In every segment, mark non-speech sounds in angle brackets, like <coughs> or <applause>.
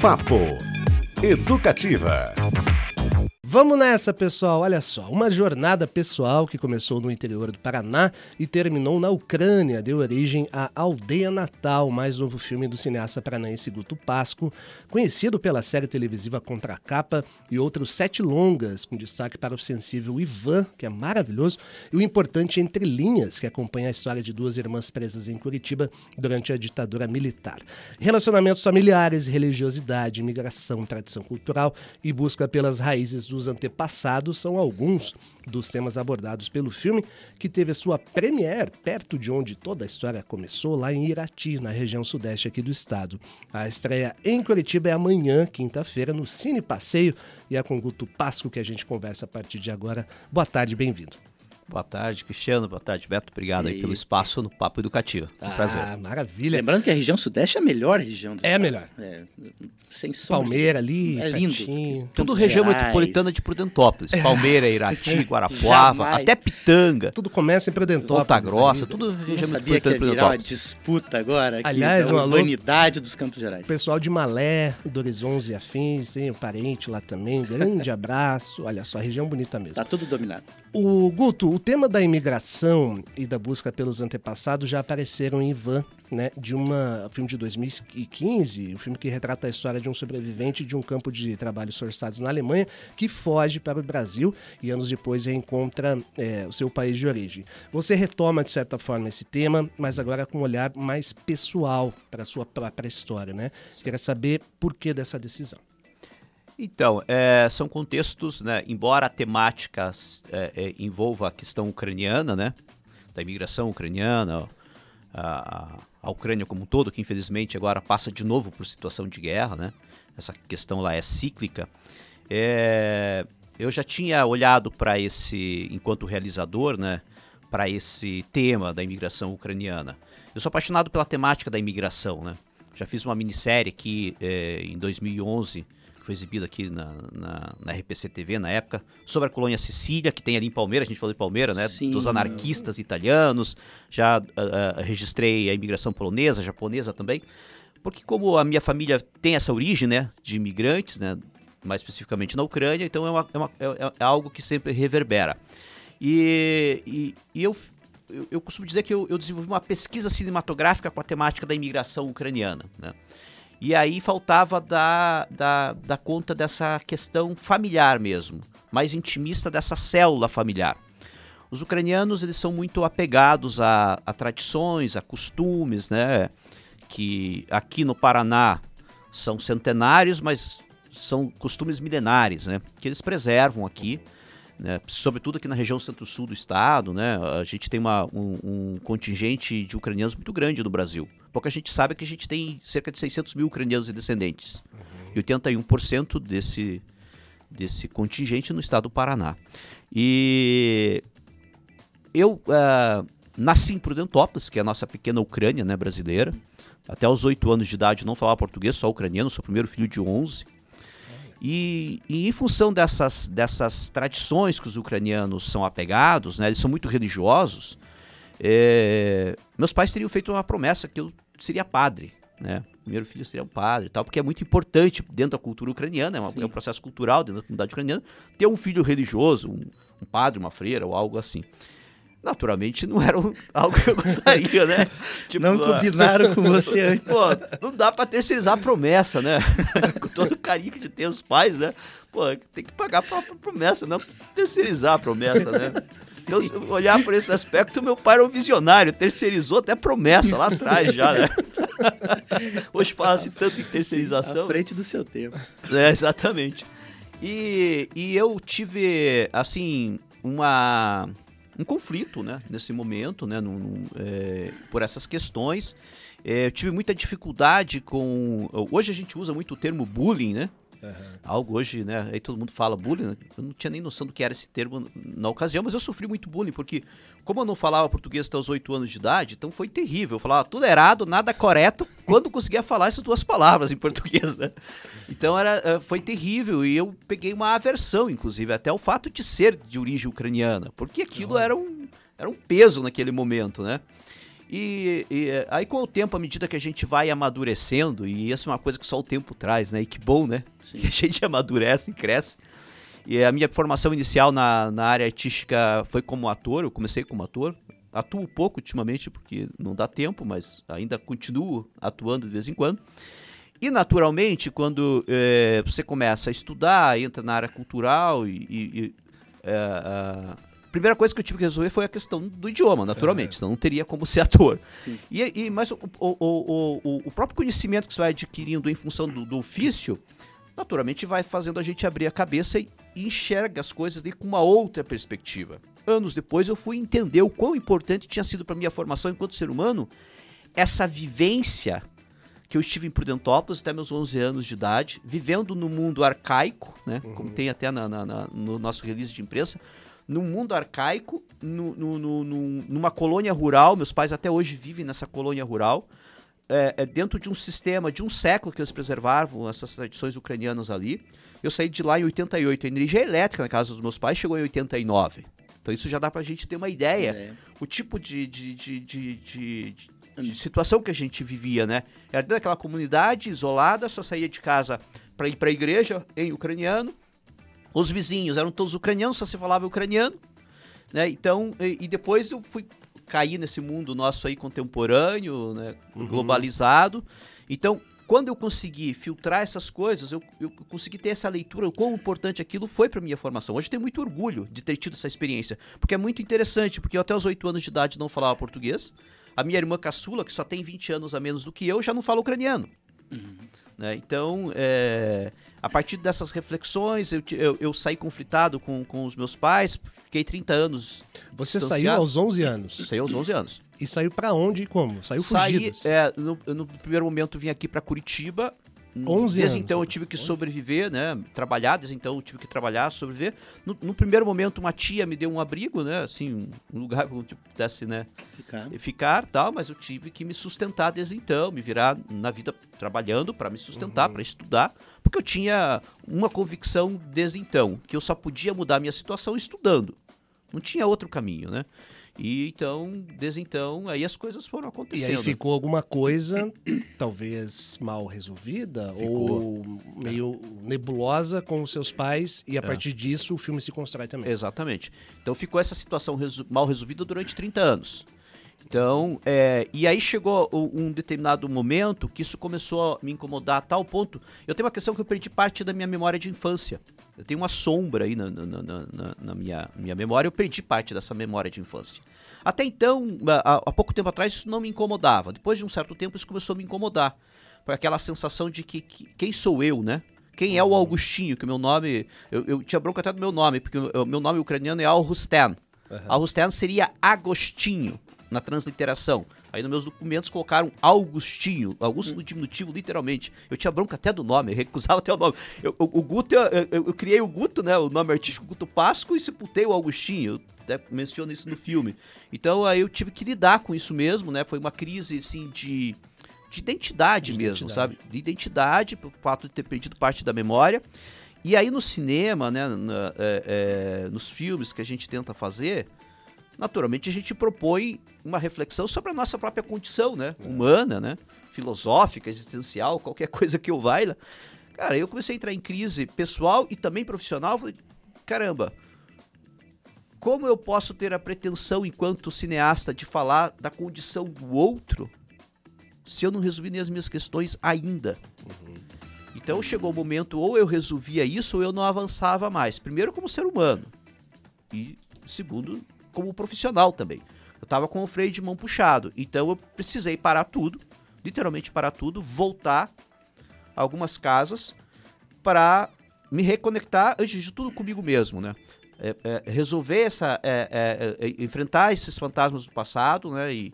Papo Educativa. Vamos nessa, pessoal. Olha só, uma jornada pessoal que começou no interior do Paraná e terminou na Ucrânia deu origem à Aldeia Natal, mais novo filme do cineasta paranaense Guto Pasco, conhecido pela série televisiva Contra a Capa e outros sete longas, com destaque para o sensível Ivan, que é maravilhoso, e o importante Entre Linhas, que acompanha a história de duas irmãs presas em Curitiba durante a ditadura militar. Relacionamentos familiares, religiosidade, imigração, tradição cultural e busca pelas raízes do dos antepassados são alguns dos temas abordados pelo filme, que teve a sua premiere perto de onde toda a história começou, lá em Irati, na região sudeste aqui do estado. A estreia em Curitiba é amanhã, quinta-feira, no Cine Passeio, e é com Guto Pasco que a gente conversa a partir de agora. Boa tarde, bem-vindo. Boa tarde, Cristiano. Boa tarde, Beto. Obrigado aí, pelo espaço no Papo Educativo. um ah, prazer. Maravilha. Lembrando que a região sudeste é a melhor região do É a melhor. É, sem Palmeira ali, é lindo. Tudo região Gerais. metropolitana de Prudentópolis. Palmeira, Irati, <laughs> Guarapuava, até Pitanga. Tudo começa em Prudentópolis. Ponta Grossa, tudo região metropolitana de Prudentópolis. uma disputa agora aqui Aliás, uma urbanidade dos Campos Gerais. Pessoal de Malé, do Horizonte e afins, tem um parente lá também. Grande <laughs> abraço. Olha só, região bonita mesmo. Tá tudo dominado. O Guto, o tema da imigração e da busca pelos antepassados já apareceram em Ivan, né, de uma um filme de 2015, um filme que retrata a história de um sobrevivente de um campo de trabalhos forçados na Alemanha que foge para o Brasil e anos depois reencontra é, o seu país de origem. Você retoma de certa forma esse tema, mas agora com um olhar mais pessoal para a sua própria história, né? Queria saber por que dessa decisão. Então, é, são contextos, né, embora a temática é, é, envolva a questão ucraniana, né, da imigração ucraniana, a, a, Ucrânia como um todo, que infelizmente agora passa de novo por situação de guerra, né, essa questão lá é cíclica, é, eu já tinha olhado para esse, enquanto realizador, né, para esse tema da imigração ucraniana. Eu sou apaixonado pela temática da imigração, né, já fiz uma minissérie aqui é, em 2011 foi exibido aqui na, na, na, RPC TV na época, sobre a colônia Sicília, que tem ali em Palmeiras, a gente falou de Palmeiras, né? Sim. Dos anarquistas italianos, já uh, uh, registrei a imigração polonesa, japonesa também, porque como a minha família tem essa origem, né, de imigrantes, né, mais especificamente na Ucrânia, então é, uma, é, uma, é, é algo que sempre reverbera. E, e, e eu, eu, eu, costumo dizer que eu, eu desenvolvi uma pesquisa cinematográfica com a temática da imigração ucraniana, né? E aí faltava dar, dar, dar conta dessa questão familiar mesmo, mais intimista dessa célula familiar. Os ucranianos eles são muito apegados a, a tradições, a costumes, né? Que aqui no Paraná são centenários, mas são costumes milenares, né? Que eles preservam aqui né, sobretudo aqui na região centro-sul do estado, né, a gente tem uma, um, um, contingente de ucranianos muito grande no Brasil. Pouca gente sabe que a gente tem cerca de 600 mil ucranianos e descendentes. Uhum. E 81% desse, desse contingente no estado do Paraná. E eu uh, nasci em Prudentópolis, que é a nossa pequena Ucrânia né, brasileira. Até os 8 anos de idade não falava português, só ucraniano, sou o primeiro filho de 11. E, e, em função dessas, dessas tradições que os ucranianos são apegados, né, eles são muito religiosos, é, meus pais teriam feito uma promessa que eu seria padre. Né? Primeiro filho seria um padre tal, porque é muito importante dentro da cultura ucraniana, é, uma, é, um processo cultural dentro da comunidade ucraniana, ter um filho religioso, um, um padre, uma freira ou algo assim naturalmente não era <laughs> algo que eu gostaria, né? <laughs> Tipo, não combinaram com <laughs> você antes. Pô, não dá para terceirizar a promessa, né? com todo o carinho de ter os pais, né? Pô, tem que pagar a própria promessa, não terceirizar a promessa, né? Sim. Então, se olhar por esse aspecto, meu pai era um visionário, terceirizou até promessa lá atrás já, né? Hoje fala-se tanto em terceirização. À frente do seu tempo. É, exatamente. E, e eu tive, assim, uma um conflito, né, nesse momento, né, num, é, por essas questões. É, eu tive muita dificuldade com. Hoje a gente usa muito o termo bullying, né? Uhum. Algo hoje, né? Aí todo mundo fala bullying. Eu não tinha nem noção do que era esse termo na ocasião, mas eu sofri muito bullying, porque, como eu não falava português até os 8 anos de idade, então foi terrível. Eu falava tudo errado, nada correto, <laughs> quando conseguia falar essas duas palavras em português, né? Então era, eh, foi terrível e eu peguei uma aversão, inclusive, até o fato de ser de origem ucraniana, porque aquilo era um, era um peso naquele momento, né? E, e, aí com o tempo, à medida que a gente vai amadurecendo, e isso é uma coisa que só o tempo traz, né? E que bom, né? Sim. Que <laughs> a gente amadurece e cresce. E a minha formação inicial na, na área artística foi como ator, eu comecei como ator. Atuo pouco ultimamente porque não dá tempo, mas ainda continuo atuando de vez em quando. E naturalmente, quando é, você começa a estudar, entra na área cultural e, e é, a primeira coisa que eu tive que resolver foi a questão do idioma, naturalmente, é. senão não teria como ser <laughs> ator. Sim. E, e, mas o, o, o, o, próprio conhecimento que você vai adquirindo em função do, do ofício, naturalmente vai fazendo a gente abrir a cabeça e, enxerga as coisas com uma outra perspectiva. Anos depois eu fui entender o quão importante tinha sido para minha formação enquanto ser humano essa vivência que eu estive em Prudentópolis até meus 11 anos de idade, vivendo no mundo arcaico, né? Uhum. Como tem até na, na, na, no nosso release de imprensa, num mundo arcaico, no, no, no, numa colônia rural. Meus pais até hoje vivem nessa colônia rural. É, é, dentro de um sistema de um século que eles preservavam essas tradições ucranianas ali. Eu saí de lá em 88. A energia elétrica na casa dos meus pais chegou em 89. Então isso já dá pra gente ter uma ideia. É. O tipo de, de, de, de, de de situação que a gente vivia, né? Era dentro daquela comunidade isolada, só saía de casa para ir para a igreja em ucraniano. Os vizinhos eram todos ucranianos, só se falava ucraniano, né? Então, e, e depois eu fui cair nesse mundo nosso aí contemporâneo, né? Uhum. globalizado. Então, quando eu consegui filtrar essas coisas, eu, eu consegui ter essa leitura, o quão importante aquilo foi para minha formação. Hoje eu tenho muito orgulho de ter tido essa experiência, porque é muito interessante, porque eu até os 8 anos de idade não falava português, a minha irmã caçula, que só tem 20 anos a menos do que eu, já não fala ucraniano. Uhum. Né? Então, é, a partir dessas reflexões, eu, eu, eu, saí conflitado com, com os meus pais, fiquei 30 anos. Você saiu aos 11 anos? Saiu aos 11 anos. E saiu para onde e como? Saiu fugido? Saí, é, no, no primeiro momento vim aqui para Curitiba, 11 desde anos. então eu tive que sobreviver, né? Trabalhar, desde então eu tive que trabalhar, sobreviver. No, no primeiro momento uma tia me deu um abrigo, né? Assim, um lugar <laughs> onde eu pudesse, né? Ficar. Ficar, tal, mas eu tive que me sustentar desde então, me virar na vida trabalhando para me sustentar, uhum. para estudar, porque eu tinha uma convicção desde então, que eu só podia mudar a minha situação estudando. Não tinha outro caminho, né? E então, desde então, aí as coisas foram acontecendo. E aí ficou alguma coisa, <coughs> talvez mal resolvida, ficou. ou meio nebulosa com os seus pais, e a é. partir disso o filme se constrói também. Exatamente. Então ficou essa situação resu mal resolvida durante 30 anos. Então, é, e aí chegou um determinado momento que isso começou a me incomodar a tal ponto. Eu tenho uma questão que eu perdi parte da minha memória de infância. Eu tenho uma sombra aí na, na, na, na minha, minha memória, eu perdi parte dessa memória de infância. Até então, há, há, pouco tempo atrás, isso não me incomodava. Depois de um certo tempo, isso começou a me incomodar. Por aquela sensação de que, que quem sou eu, né? Quem é o uhum. Augustinho? Que o meu nome. Eu, eu tinha bronca até do meu nome, porque o meu nome ucraniano é Al-Rustan. Uhum. Al-Rustan seria Agostinho na transliteração. Aí nos meus documentos colocaram Augustinho, Augusto no diminutivo, literalmente. Eu tinha bronca até do nome, <laughs> eu recusava até o nome. Eu, o, o, Guto, eu, eu, eu, criei o Guto, né? O nome artístico Guto Pasco e sepultei o Augustinho. Eu até menciono isso no filme. Então aí eu tive que lidar com isso mesmo, né? Foi uma crise, assim, de, de identidade de mesmo, identidade. sabe? De identidade, pelo fato de ter perdido parte da memória. E aí no cinema, né? Na, é, é, nos filmes que a gente tenta fazer naturalmente a gente propõe uma reflexão sobre a nossa própria condição, né? Humana, né? Filosófica, existencial, qualquer <laughs> coisa que eu vá. Cara, eu comecei a entrar em crise pessoal e também profissional. Falei, caramba, como eu posso ter a pretensão, enquanto cineasta, de falar da condição do outro se eu não resolvi nem as minhas questões ainda? Uhum. Então chegou o momento, ou eu resolvia isso, ou eu não avançava mais. Primeiro, como ser humano. E segundo, como profissional também. Eu estava com o freio de mão puxado, então eu precisei parar tudo, literalmente parar tudo, voltar algumas casas para me reconectar antes de tudo comigo mesmo, né? É, é, resolver essa, é, é, é enfrentar esses fantasmas do passado, né? E,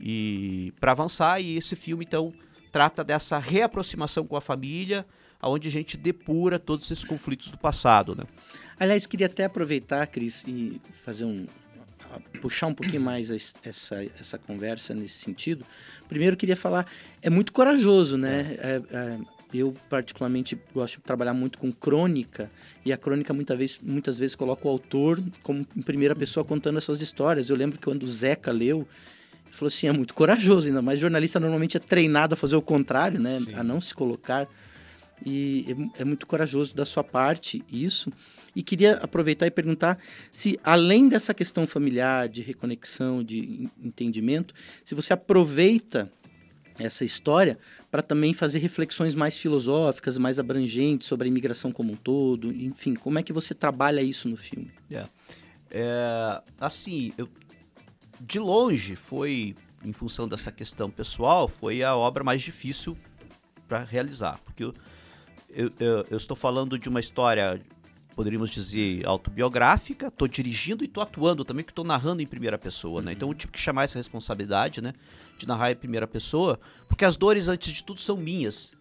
e para avançar e esse filme então trata dessa reaproximação com a família, aonde a gente depura todos esses conflitos do passado, né? Aliás, queria até aproveitar, Cris, e fazer um, puxar um pouquinho mais essa, essa conversa nesse sentido, primeiro queria falar, é muito corajoso, né? É, é, eu, particularmente, gosto de trabalhar muito com crônica, e a crônica muitas vezes, muitas vezes coloca o autor como em primeira pessoa contando as suas histórias. Eu lembro que quando o Zeca leu, Ele falou assim, é muito corajoso, ainda mais jornalista normalmente é treinado a fazer o contrário, né? Sim. A não se colocar. E é, é muito corajoso da sua parte isso. E queria aproveitar e perguntar se, além dessa questão familiar, de reconexão, de en- entendimento, se você aproveita essa história para também fazer reflexões mais filosóficas, mais abrangentes sobre a imigração como um todo, enfim, como é que você trabalha isso no filme? É. É, assim, eu, de longe foi, em função dessa questão pessoal, foi a obra mais difícil para realizar. Porque eu, eu- eu estou falando de uma história, poderíamos dizer, autobiográfica, estou dirigindo e estou atuando também, que estou narrando em primeira pessoa, né? Então eu tive que chamar essa responsabilidade, né? De narrar em primeira pessoa, porque as dores, antes de tudo, são minhas.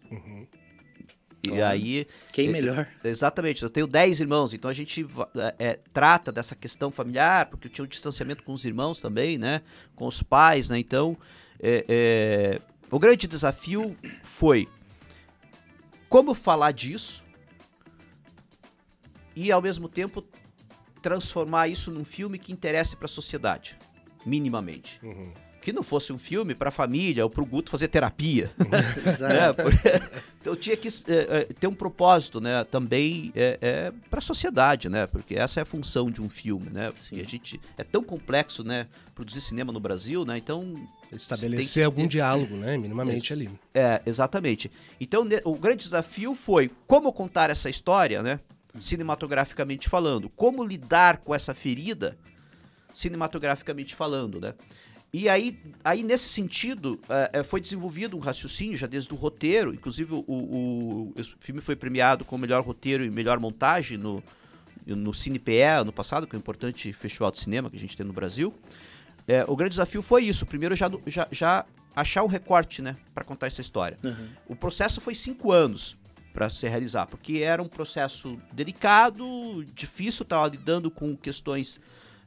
E Claro. aí Quem É, melhor? Exatamente, eu tenho 10 irmãos, então a gente é, é, trata dessa questão familiar, porque eu tinha um distanciamento com os irmãos também, né? Com os pais, né? Então, é, é, o grande desafio foi como falar disso e, ao mesmo tempo, transformar isso num filme que interesse para a sociedade, minimamente. Uhum. Que não fosse um filme para a família ou para o Guto fazer terapia <laughs> <laughs> Exato. né? <laughs> Então tinha que é, é, ter um propósito, né? Também é, é, para a sociedade, né? Porque essa é a função de um filme, né? Sim. a gente é tão complexo, né? Produzir cinema no Brasil, né? Então Estabelecer que algum ter- diálogo, né? Minimamente Isso. ali. é exatamente. Então o grande desafio foi como contar essa história, né? Cinematograficamente falando, como lidar com essa ferida, cinematograficamente falando, né? E aí, aí nesse sentido, é, é, foi desenvolvido um raciocínio já desde o roteiro. Inclusive, o, o, esse filme foi premiado com melhor roteiro e melhor montagem no, no CinePE ano passado, que é um importante festival de cinema que a gente tem no Brasil. É, o grande desafio foi isso. Primeiro, já, já, já achar um recorte, né, para contar essa história. Uhum. O processo foi cinco anos para se realizar, porque era um processo delicado, difícil, estava lidando com questões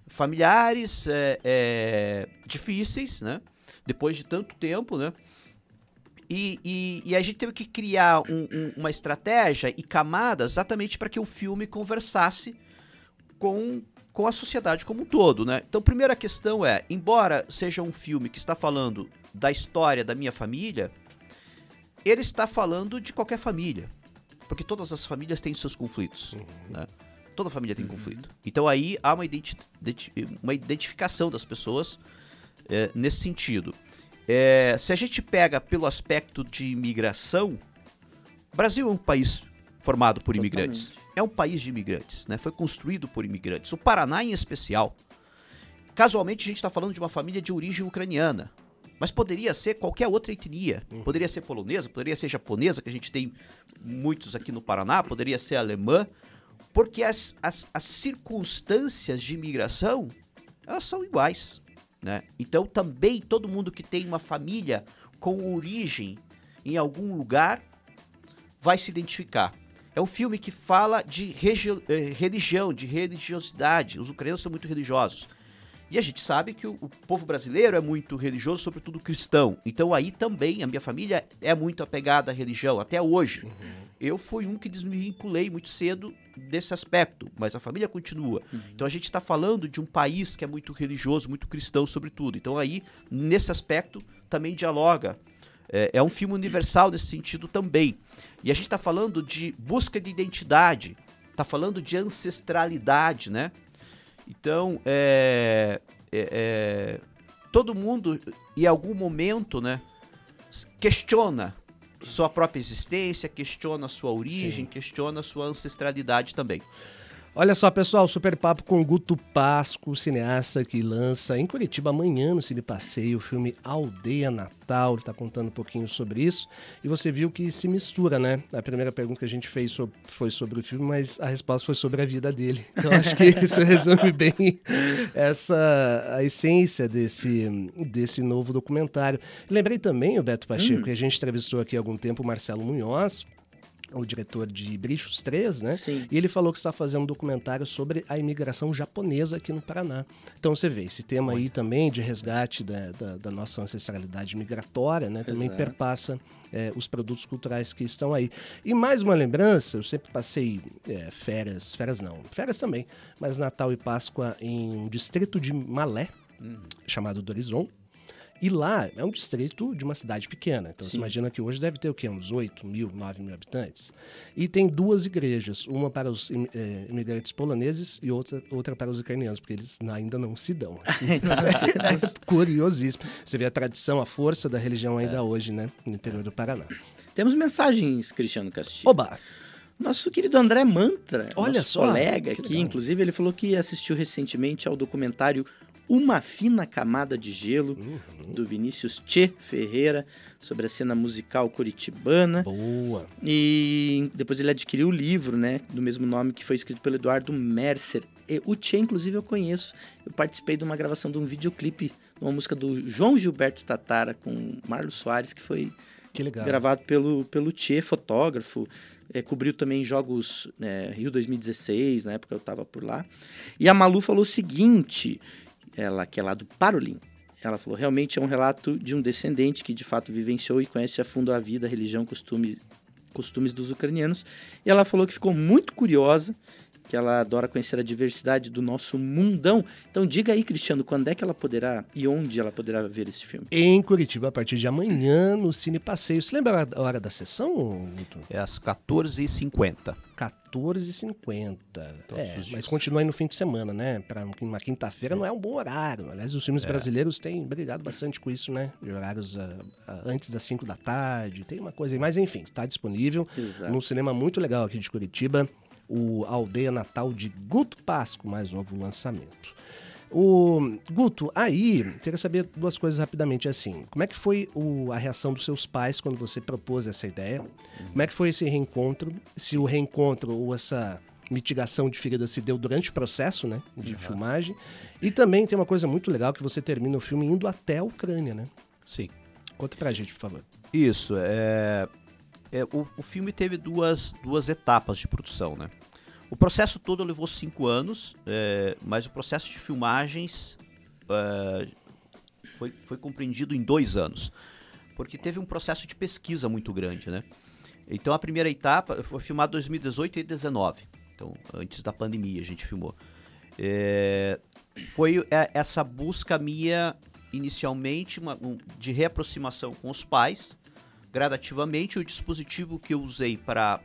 familiares é, é, difíceis, né? Depois de tanto tempo, né? E, e- e a gente teve que criar um- um- uma estratégia e camadas exatamente para que o filme conversasse com, com a sociedade como um todo, né? Então, primeira questão é, embora seja um filme que está falando da história da minha família, ele está falando de qualquer família. Porque todas as famílias têm seus conflitos. Né? Toda família tem conflito. Então aí há uma, identi- uma identificação das pessoas é, nesse sentido. É, se a gente pega pelo aspecto de imigração, Brasil é um país formado por imigrantes. Totalmente. É um país de imigrantes, né? Foi construído por imigrantes. O Paraná em especial. Casualmente a gente está falando de uma família de origem ucraniana. Mas poderia ser qualquer outra etnia. Poderia ser polonesa, poderia ser japonesa, que a gente tem muitos aqui no Paraná, poderia ser alemã. Porque as, as, as circunstâncias de imigração, elas são iguais. Né? Então também todo mundo que tem uma família com origem em algum lugar vai se identificar. É um filme que fala de eh, religião, de religiosidade. Os ucranianos são muito religiosos. E a gente sabe que o, o povo brasileiro é muito religioso, sobretudo cristão. Então aí também a minha família é muito apegada à religião, até hoje. Eu fui um que desvinculei muito cedo desse aspecto, mas a família continua. Então a gente está falando de um país que é muito religioso, muito cristão, sobretudo. Então aí, nesse aspecto, também dialoga. É, é um filme universal nesse sentido também. E a gente está falando de busca de identidade, está falando de ancestralidade, né? Então, é, é, é, todo mundo, em algum momento, né, questiona sua própria existência, questiona sua origem, Sim. questiona sua ancestralidade também. Olha só, pessoal, super papo com Guto Pasco, cineasta que lança em Curitiba amanhã no Cine Passeio o filme Aldeia Natal. Ele está contando um pouquinho sobre isso. E você viu que se mistura, né? A primeira pergunta que a gente fez foi sobre o filme, mas a resposta foi sobre a vida dele. <laughs> Então acho que isso resume <laughs> bem essa a essência desse, desse novo documentário. Lembrei também, o Beto Pacheco, que a gente entrevistou aqui há algum tempo o Marcelo Munhoz, o diretor de Brichos 3, né? Sim. E ele falou que está fazendo um documentário sobre a imigração japonesa aqui no Paraná. Então você vê, esse tema aí também de resgate da, da- da nossa ancestralidade migratória, né? Também Exato. perpassa é, os produtos culturais que estão aí. E mais uma lembrança, eu sempre passei é, férias, férias não, férias também, mas Natal e Páscoa em um distrito de Malé, chamado Dorizon. E lá é um distrito de uma cidade pequena. Então Sim. você imagina que hoje deve ter o quê? Uns 8 mil, 9 mil habitantes. E tem duas igrejas, uma para os eh, imigrantes poloneses e outra, outra para os ucranianos, porque eles ainda não se dão. <laughs> <laughs> Curiosíssimo. Você vê a tradição, a força da religião ainda hoje, né? No interior do Paraná. Temos mensagens, Cristiano Castilho. Oba! Nosso querido André Mantra, Olha nosso só, colega que aqui, inclusive, ele falou que assistiu recentemente ao documentário Uma Fina Camada de Gelo, Uhum. do Vinícius Tchê Ferreira, sobre a cena musical curitibana. Boa. E depois ele adquiriu o livro, né, do mesmo nome, que foi escrito pelo Eduardo Mercer. E o Tchê, inclusive, eu conheço. Eu participei de uma gravação de um videoclipe, de uma música do João Gilberto Tatara com Marlos Soares, que foi Que legal. gravado pelo, pelo Tchê, fotógrafo. É, cobriu também jogos é, Rio 2016, na época eu estava por lá. E a Malu falou o seguinte, ela que é lá do Parolim. Ela falou, realmente é um relato de um descendente que de fato vivenciou e conhece a fundo a vida, a religião, costume, costumes dos ucranianos. E ela falou que ficou muito curiosa, que ela adora conhecer a diversidade do nosso mundão. Então diga aí, Cristiano, quando é que ela poderá e onde ela poderá ver esse filme? Em Curitiba, a partir de amanhã, no Cine Passeio. Você lembra a hora- da sessão, Guto? É às 14h50. 14h50. Todos É, mas continua aí no fim de semana, né? Para uma quinta-feira não é um bom horário. Aliás, os filmes brasileiros têm brigado bastante com isso, né? De horários ah, ah, antes das 5 da tarde. Tem uma coisa aí. Mas enfim, está disponível Exato. num cinema muito legal aqui de Curitiba. O Aldeia Natal de Guto Pasco, mais novo lançamento. O Guto, aí, queria saber duas coisas rapidamente assim. Como é que foi o- a reação dos seus pais quando você propôs essa ideia? Como é que foi esse reencontro? Se o reencontro ou essa mitigação de ferida se deu durante o processo, né, de filmagem? E também tem uma coisa muito legal que você termina o filme indo até a Ucrânia, né? Sim. Conta pra gente, por favor. Isso, é, é, o, o filme teve duas, duas etapas de produção, né? O processo todo levou cinco anos, é, mas o processo de filmagens é, foi, foi compreendido em dois anos, porque teve um processo de pesquisa muito grande, né? Então a primeira etapa foi filmada em 2018 e 2019, então antes da pandemia a gente filmou. É, foi é, essa busca minha inicialmente uma- um- de reaproximação com os pais, gradativamente o dispositivo que eu usei para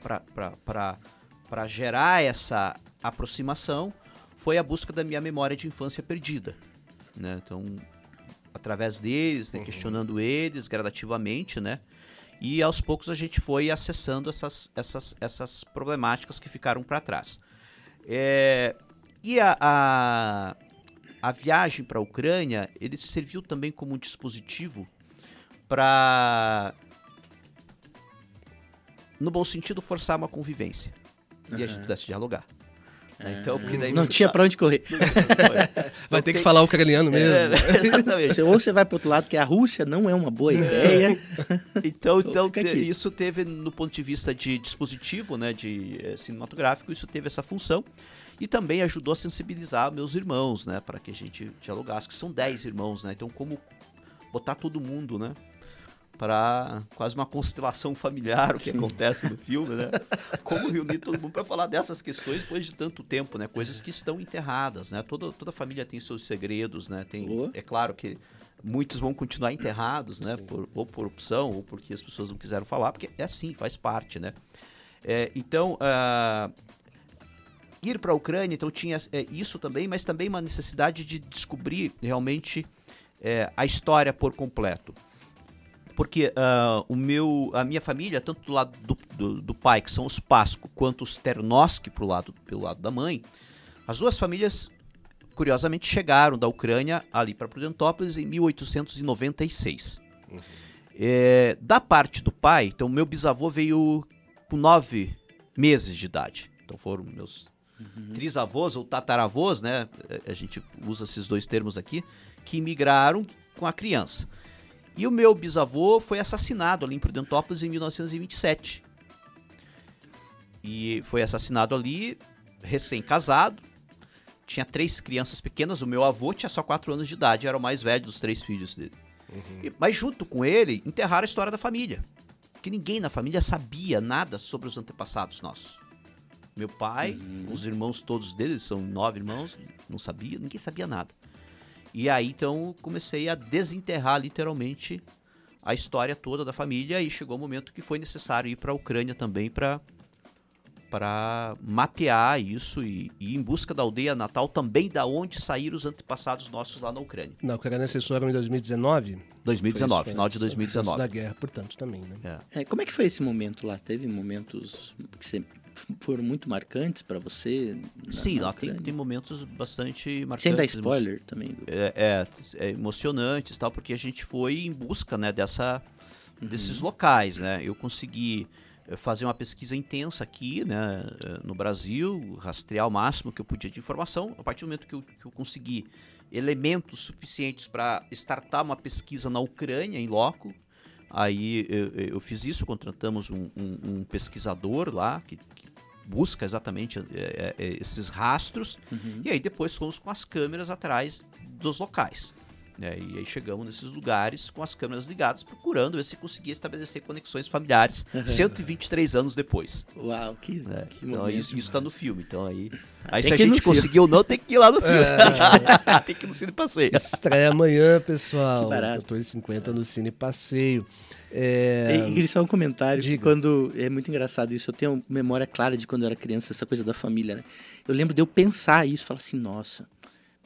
gerar essa aproximação foi a busca da minha memória de infância perdida, né? Então, através deles, né, questionando eles gradativamente, né? E aos poucos a gente foi acessando essas, essas, essas problemáticas que ficaram para trás. É, e a, a, a viagem para a Ucrânia, ele serviu também como um dispositivo para, no bom sentido, forçar uma convivência. E a gente pudesse dialogar. né? Então, porque daí Não você tinha tá- pra onde correr. <laughs> Vai ter que falar ucraniano mesmo. É, exatamente. Você- Ou você vai pro outro lado, que a Rússia não é uma boa ideia. Então, Então então te- isso teve, no ponto de vista de dispositivo, né, de eh, cinematográfico, isso teve essa função. E também ajudou a sensibilizar meus irmãos, né, para que a gente dialogasse, que são 10 irmãos, né, então como botar todo mundo, né, para quase uma constelação familiar, o que acontece no filme, né, <laughs> como reunir todo mundo para falar dessas questões depois de tanto tempo, né, coisas que estão enterradas, né, toda, toda família tem seus segredos, né, tem, Boa. é claro que muitos vão continuar enterrados, né? Sim. Por, ou por opção, ou porque as pessoas não quiseram falar, porque é assim, faz parte, né? É, então, ah, ir para a Ucrânia, então tinha é, isso também, mas também uma necessidade de descobrir realmente é, a história por completo. Porque ah, o meu, a minha família, tanto do lado do, do, do pai, que são os Pasco, quanto os Ternoski pro lado, pelo lado da mãe, as duas famílias curiosamente chegaram da Ucrânia ali para Prudentópolis em 1896. É, da parte do pai, então meu bisavô veio com nove meses de idade. Então foram meus trisavós ou tataravós, né? A gente usa esses dois termos aqui, que imigraram com a criança. E o meu bisavô foi assassinado ali em Prudentópolis em 1927. E foi assassinado ali, recém-casado, tinha três crianças pequenas. O meu avô tinha só quatro anos de idade, era o mais velho dos três filhos dele. E- mas junto com ele, enterraram a história da família. Que ninguém na família sabia nada sobre os antepassados nossos. Meu pai, os irmãos todos dele, são nove irmãos, não sabia, ninguém sabia nada. E aí então comecei a desenterrar literalmente a história toda da família e chegou o momento que foi necessário ir para a Ucrânia também para para mapear isso e, e ir em busca da aldeia natal também da onde saíram os antepassados nossos lá na Ucrânia. Na Ucrânia vocês foram em 2019? 2019, Foi final de antes- antes 2019. da guerra, portanto, também, né? É. É, como é que foi esse momento lá? Teve momentos que você- foram muito marcantes pra você? na- Sim, na lá tem, tem momentos bastante marcantes. Sem dar spoiler também. do- É, é, é emocionantes tal, porque a gente foi em busca né, dessa, Uhum. desses locais, né? Eu consegui eh, fazer uma pesquisa intensa aqui, né, eh, no Brasil, rastrear o máximo que eu podia de informação. A partir do momento que eu, que eu consegui elementos suficientes para startar uma pesquisa na Ucrânia, em loco, aí eu, eu fiz isso, contratamos um, um- um pesquisador lá que, que busca exatamente eh, eh, esses rastros Uhum. e aí depois fomos com as câmeras atrás dos locais. né? E aí chegamos nesses lugares com as câmeras ligadas, procurando ver se conseguia estabelecer conexões familiares 123 anos depois. Uau, que, né? que Então momento. isso, isso tá no filme. Então aí. Aí Tem se a gente conseguiu ou não, tem que ir lá no filme. <laughs> <laughs> tem que ir no Cine Passeio. Estreia amanhã, pessoal. Que barato. 14h50 no Cine Passeio. É... E, queria só um comentário. Diga. Quando é muito engraçado isso, eu tenho memória clara de quando eu era criança, essa coisa da família, né? Eu lembro de eu pensar isso, falar assim, nossa,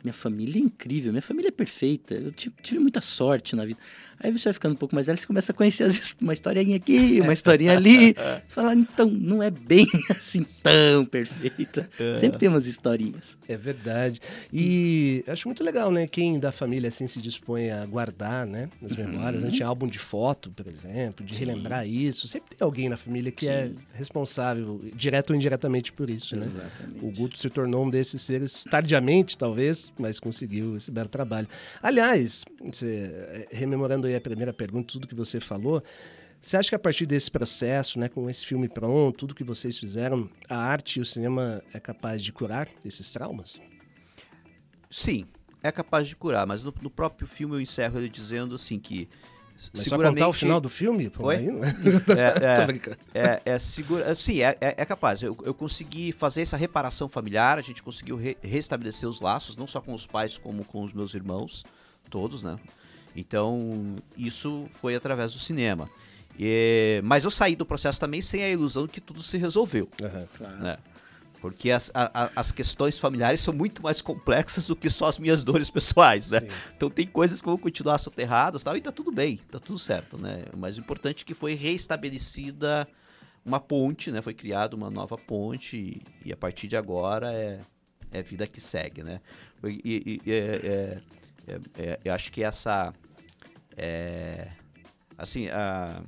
minha família é incrível, minha família é perfeita, eu tive, tive muita sorte na vida. Aí você vai ficando um pouco mais velho, você começa a conhecer vezes, uma historinha aqui, uma historinha ali. <laughs> Falar, então, não é bem <laughs> assim tão perfeita. Sempre tem umas historinhas. É verdade. E acho muito legal, né? Quem da família assim se dispõe a guardar, né? As memórias. A gente tem álbum de foto, por exemplo, de relembrar isso. Sempre tem alguém na família que é Sim. responsável, direto ou indiretamente, por isso, né? Exatamente. O Guto se tornou um desses seres tardiamente, talvez, mas conseguiu esse belo trabalho. Aliás, você, eh, rememorando aí a primeira pergunta, tudo que você falou, você acha que a partir desse processo, né, com esse filme pronto, tudo que vocês fizeram, a arte e o cinema é capaz de curar esses traumas? Sim, é capaz de curar, mas no, no próprio filme eu encerro ele dizendo assim que. Mas só contar o final do filme? Pô, Oi? aí É, <laughs> é. <laughs> É, é segura. é, Sim, é, é, é capaz. Eu, eu consegui fazer essa reparação familiar, a gente conseguiu re- restabelecer os laços, não só com os pais, como com os meus irmãos, todos, né? Então, isso foi através do cinema. E- mas eu saí do processo também sem a ilusão que tudo se resolveu, Aham. Claro. né? Porque as, a- as questões familiares são muito mais complexas do que só as minhas dores pessoais, né? Sim. Então tem coisas que vão continuar soterradas e tal, e tá tudo bem, tá tudo certo, né? Mas o importante é que foi reestabelecida uma ponte, né? Foi criada uma nova ponte e, e a partir de agora é, é vida que segue, né? E, e- é- é- é- é- eu acho que essa... é, assim, a...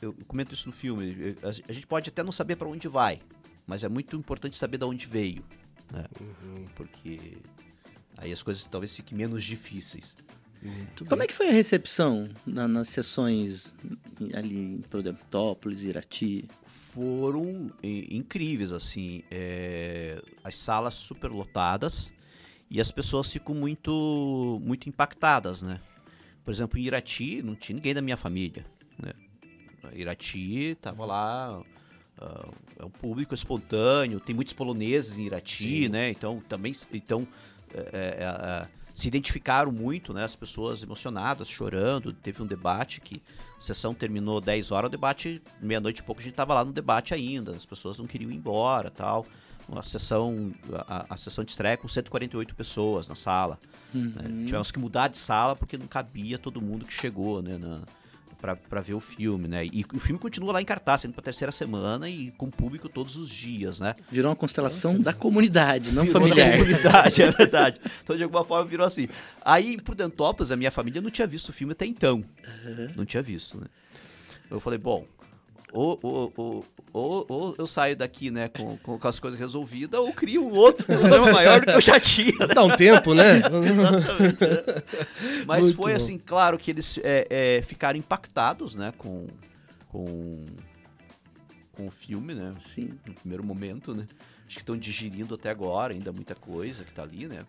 Eu comento isso no filme. a gente pode até não saber para onde vai, mas é muito importante saber de onde veio, né? Porque aí as coisas talvez fiquem menos difíceis. Muito Como bem. é que foi a recepção na- nas sessões ali em Prudentópolis, Irati? Foram incríveis, assim. é, as salas super lotadas e as pessoas ficam muito, muito impactadas, né? Por exemplo, em Irati não tinha ninguém da minha família, né? Irati tava lá, ah, é um público espontâneo, tem muitos poloneses em Irati, Sim. né? Então também, então é, é, é, se identificaram muito, né? As pessoas emocionadas, chorando. Teve um debate que a sessão terminou 10 horas, o debate meia-noite e pouco a gente tava lá no debate ainda. As pessoas não queriam ir embora, tal. A sessão, a, a sessão de estreia com 148 pessoas na sala. né? Tivemos que mudar de sala porque não cabia todo mundo que chegou, né? Na, pra, pra ver o filme, né? E o filme continua lá em cartaz, sendo pra terceira semana e com público todos os dias, né? Virou uma constelação da comunidade, não Virou familiar. da comunidade, <laughs> é verdade. Então, de alguma forma, virou assim. Aí, em Prudentópolis, a minha família não tinha visto o filme até então. Não tinha visto, né? Eu falei, bom, ou, ou, ou, ou, eu saio daqui, né, com, com, as coisas resolvidas, ou crio um outro problema <laughs> maior do que eu já tinha, né? Dá um tempo, né? <laughs> Exatamente. é. Mas Muito foi bom. assim, claro que eles é, é, ficaram impactados, né, com, com, com o filme, né? Sim. no primeiro momento, né? Acho que estão digerindo até agora ainda muita coisa que tá ali, né?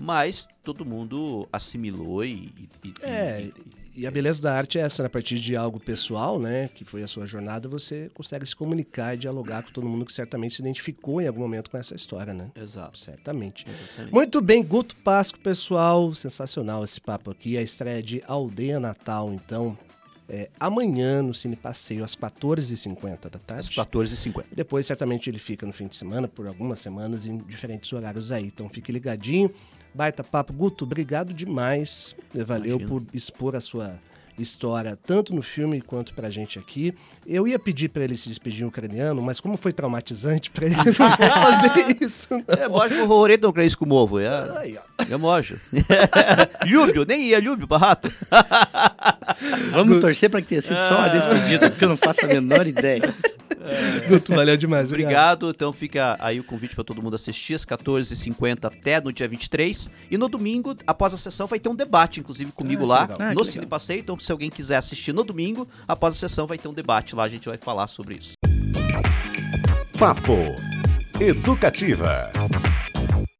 Mas todo mundo assimilou e. e é, e, e, a beleza da arte é essa, né? a partir de algo pessoal, né? Que foi a sua jornada, você consegue se comunicar e dialogar com todo mundo que certamente se identificou em algum momento com essa história, né? Exato. Certamente. Exatamente. Muito bem, Guto Pasco, pessoal. Sensacional esse papo aqui. A estreia de Aldeia Natal, então. É, amanhã no Cine Passeio, às 14h50 da tarde. Às 14h50. Depois, certamente, ele fica no fim de semana, por algumas semanas, em diferentes horários aí. Então, fique ligadinho. Baita papo. Guto, obrigado demais. Valeu Imagina. por expor a sua história, tanto no filme quanto pra gente aqui. Eu ia pedir para ele se despedir em ucraniano, mas como foi traumatizante para ele não <laughs> fazer isso. Não. É, може говорити українську мову. Я, я можу. <laughs> Люблю, nem ia, Люблю barato. Vamos torcer para que tenha sido só uma despedida, porque eu não faço a menor <laughs> ideia. É. <laughs> Guto, valeu demais. Obrigado. obrigado. Então fica aí o convite para todo mundo assistir às 14h50 até no dia 23. E no domingo, após a sessão, vai ter um debate, inclusive comigo ah, lá ah, no Cine Passeio. Então, se alguém quiser assistir no domingo, após a sessão, vai ter um debate lá. A gente vai falar sobre isso. Papo Educativa.